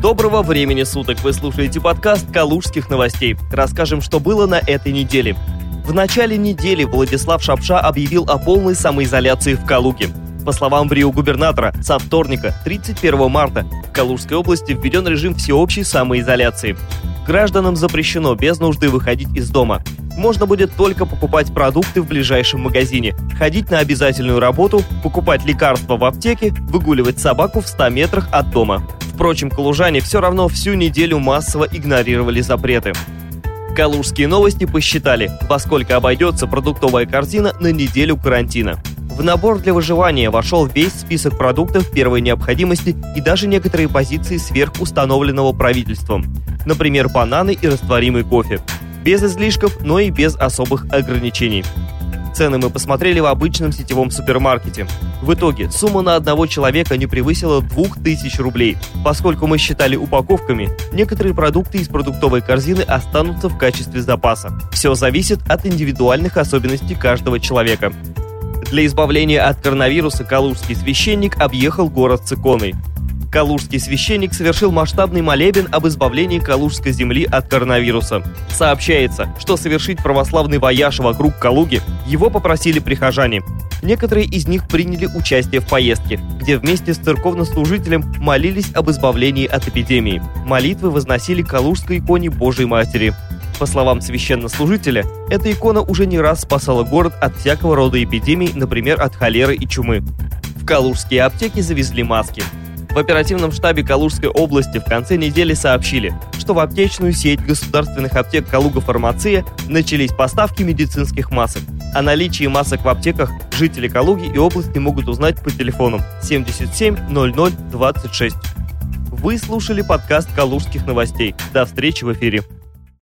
Доброго времени суток! Вы слушаете подкаст «Калужских новостей». Расскажем, что было на этой неделе. В начале недели Владислав Шапша объявил о полной самоизоляции в Калуге. По словам брио-губернатора, со вторника, 31 марта, в Калужской области введен режим всеобщей самоизоляции. Гражданам запрещено без нужды выходить из дома. Можно будет только покупать продукты в ближайшем магазине, ходить на обязательную работу, покупать лекарства в аптеке, выгуливать собаку в 100 метрах от дома. Впрочем, калужане все равно всю неделю массово игнорировали запреты. Калужские новости посчитали, во сколько обойдется продуктовая корзина на неделю карантина. В набор для выживания вошел весь список продуктов первой необходимости и даже некоторые позиции сверхустановленного правительством. Например, бананы и растворимый кофе. Без излишков, но и без особых ограничений. Цены мы посмотрели в обычном сетевом супермаркете. В итоге сумма на одного человека не превысила 2000 рублей. Поскольку мы считали упаковками, некоторые продукты из продуктовой корзины останутся в качестве запаса. Все зависит от индивидуальных особенностей каждого человека. Для избавления от коронавируса калужский священник объехал город с иконой. Калужский священник совершил масштабный молебен об избавлении Калужской земли от коронавируса. Сообщается, что совершить православный вояж вокруг Калуги его попросили прихожане. Некоторые из них приняли участие в поездке, где вместе с церковнослужителем молились об избавлении от эпидемии. Молитвы возносили Калужской иконе Божьей Матери. По словам священнослужителя, эта икона уже не раз спасала город от всякого рода эпидемий, например, от холеры и чумы. В калужские аптеки завезли маски. В оперативном штабе Калужской области в конце недели сообщили, что в аптечную сеть государственных аптек «Калуга Фармация» начались поставки медицинских масок. О наличии масок в аптеках жители Калуги и области могут узнать по телефону 77 00 26. Вы слушали подкаст «Калужских новостей». До встречи в эфире.